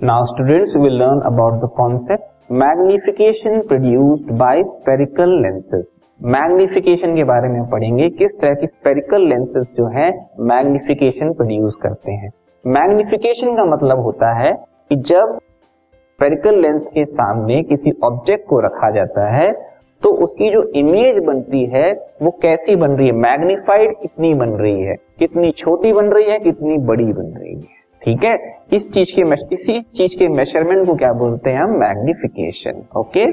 Now students will learn about the concept magnification produced by spherical lenses magnification के बारे में पढ़ेंगे, किस तरह की स्पेरिकल लेंसेज जो है मैग्निफिकेशन प्रोड्यूस करते हैं। मैग्निफिकेशन का मतलब होता है कि जब स्पेरिकल लेंस के सामने किसी ऑब्जेक्ट को रखा जाता है तो उसकी जो इमेज बनती है, वो कैसी बन रही है? मैग्निफाइड कितनी बन रही है? कितनी छोटी बन रही है, कितनी बड़ी बन रही है? ठीक है? इस चीज़ के इसी चीज़ के मेज़रमेंट को क्या बोलते हैं हम? Magnification okay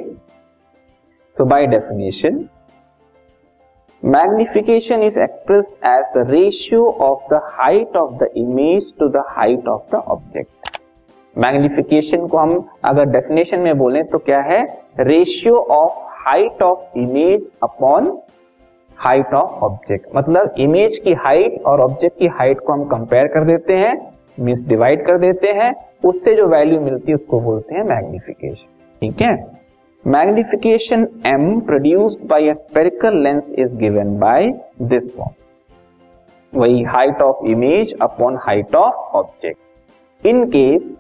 so by definition magnification is express as the ratio of the height of the image to the height of the object magnification को हम अगर डेफिनेशन में बोले तो क्या है? Ratio of height of image upon height of object मतलब image की हाइट और ऑब्जेक्ट की हाइट को हम कंपेयर कर देते हैं। मीन्स डिवाइड कर देते हैं, उससे जो वैल्यू मिलती है उसको बोलते हैं मैग्निफिकेशन ठीक है? Magnification M produced by spherical lens is given by this form वही height of image upon height of object in case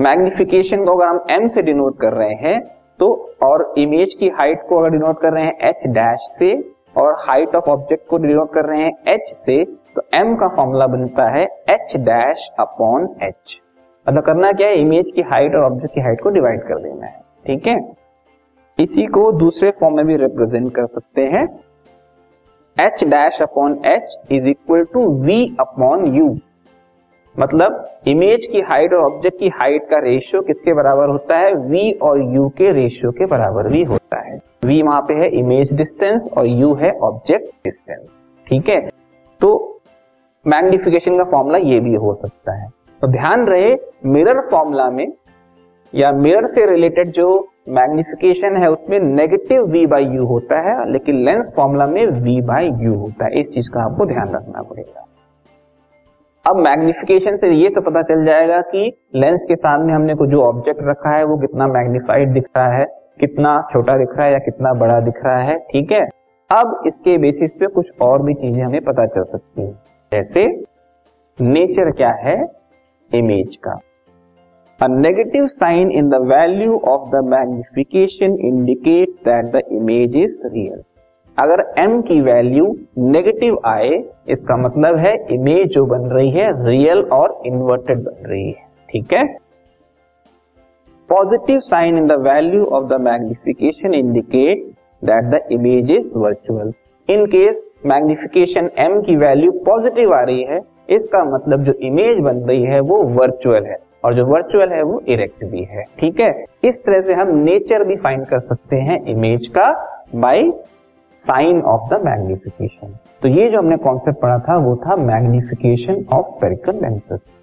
magnification को अगर हम एम से डिनोट कर रहे हैं तो और इमेज की हाइट को अगर डिनोट कर रहे हैं एच डैश से, और हाइट ऑफ़ ऑब्जेक्ट को डिनोट कर रहे हैं एच से तो एम का फॉर्मूला बनता है एच डैश अपॉन एच मतलब करना क्या है? इमेज की हाइट और ऑब्जेक्ट की हाइट को डिवाइड कर देना है, ठीक है? इसी को दूसरे फॉर्म में भी रिप्रेजेंट कर सकते हैं। H dash upon H is equal to V upon U मतलब इमेज की हाइट और ऑब्जेक्ट की हाइट का रेशियो किसके बराबर होता है? V और u के रेशियो के बराबर भी होता है। V वहाँ पे है इमेज डिस्टेंस और u है ऑब्जेक्ट डिस्टेंस ठीक है? तो मैग्निफिकेशन का फॉर्मूला ये भी हो सकता है। तो ध्यान रहे, मिरर फॉर्मूला में या मिरर से रिलेटेड जो मैग्निफिकेशन है, उसमें नेगेटिव वी बाई यू होता है, लेकिन लेंस फॉर्मूला में वी बाई यू होता है। इस चीज़ का आपको ध्यान रखना पड़ेगा। अब मैग्निफिकेशन से ये तो पता चल जाएगा कि लेंस के सामने हमने को जो ऑब्जेक्ट रखा है, वो कितना मैग्निफाइड दिख रहा है, कितना छोटा दिख रहा है या कितना बड़ा दिख रहा है, ठीक है? अब इसके बेसिस पे कुछ और भी चीज़ें हमें पता चल सकती है। जैसे नेचर क्या है? इमेज का। A negative sign in the value of the magnification indicates that the image is real अगर m की वैल्यू नेगेटिव आए, इसका मतलब है इमेज जो बन रही है रियल और इन्वर्टेड बन रही है। ठीक है? Positive sign in the value of the magnification indicates that the image is virtual in case magnification M की वैल्यू पॉजिटिव आ रही है, इसका मतलब जो इमेज बन रही है, वो वर्चुअल है और जो वर्चुअल है, वो इरेक्ट भी है। ठीक है? इस तरह से हम नेचर भी फाइंड कर सकते हैं इमेज का by sign of the magnification तो ये जो हमने कॉन्सेप्ट पढ़ा था, वो था magnification of spherical lenses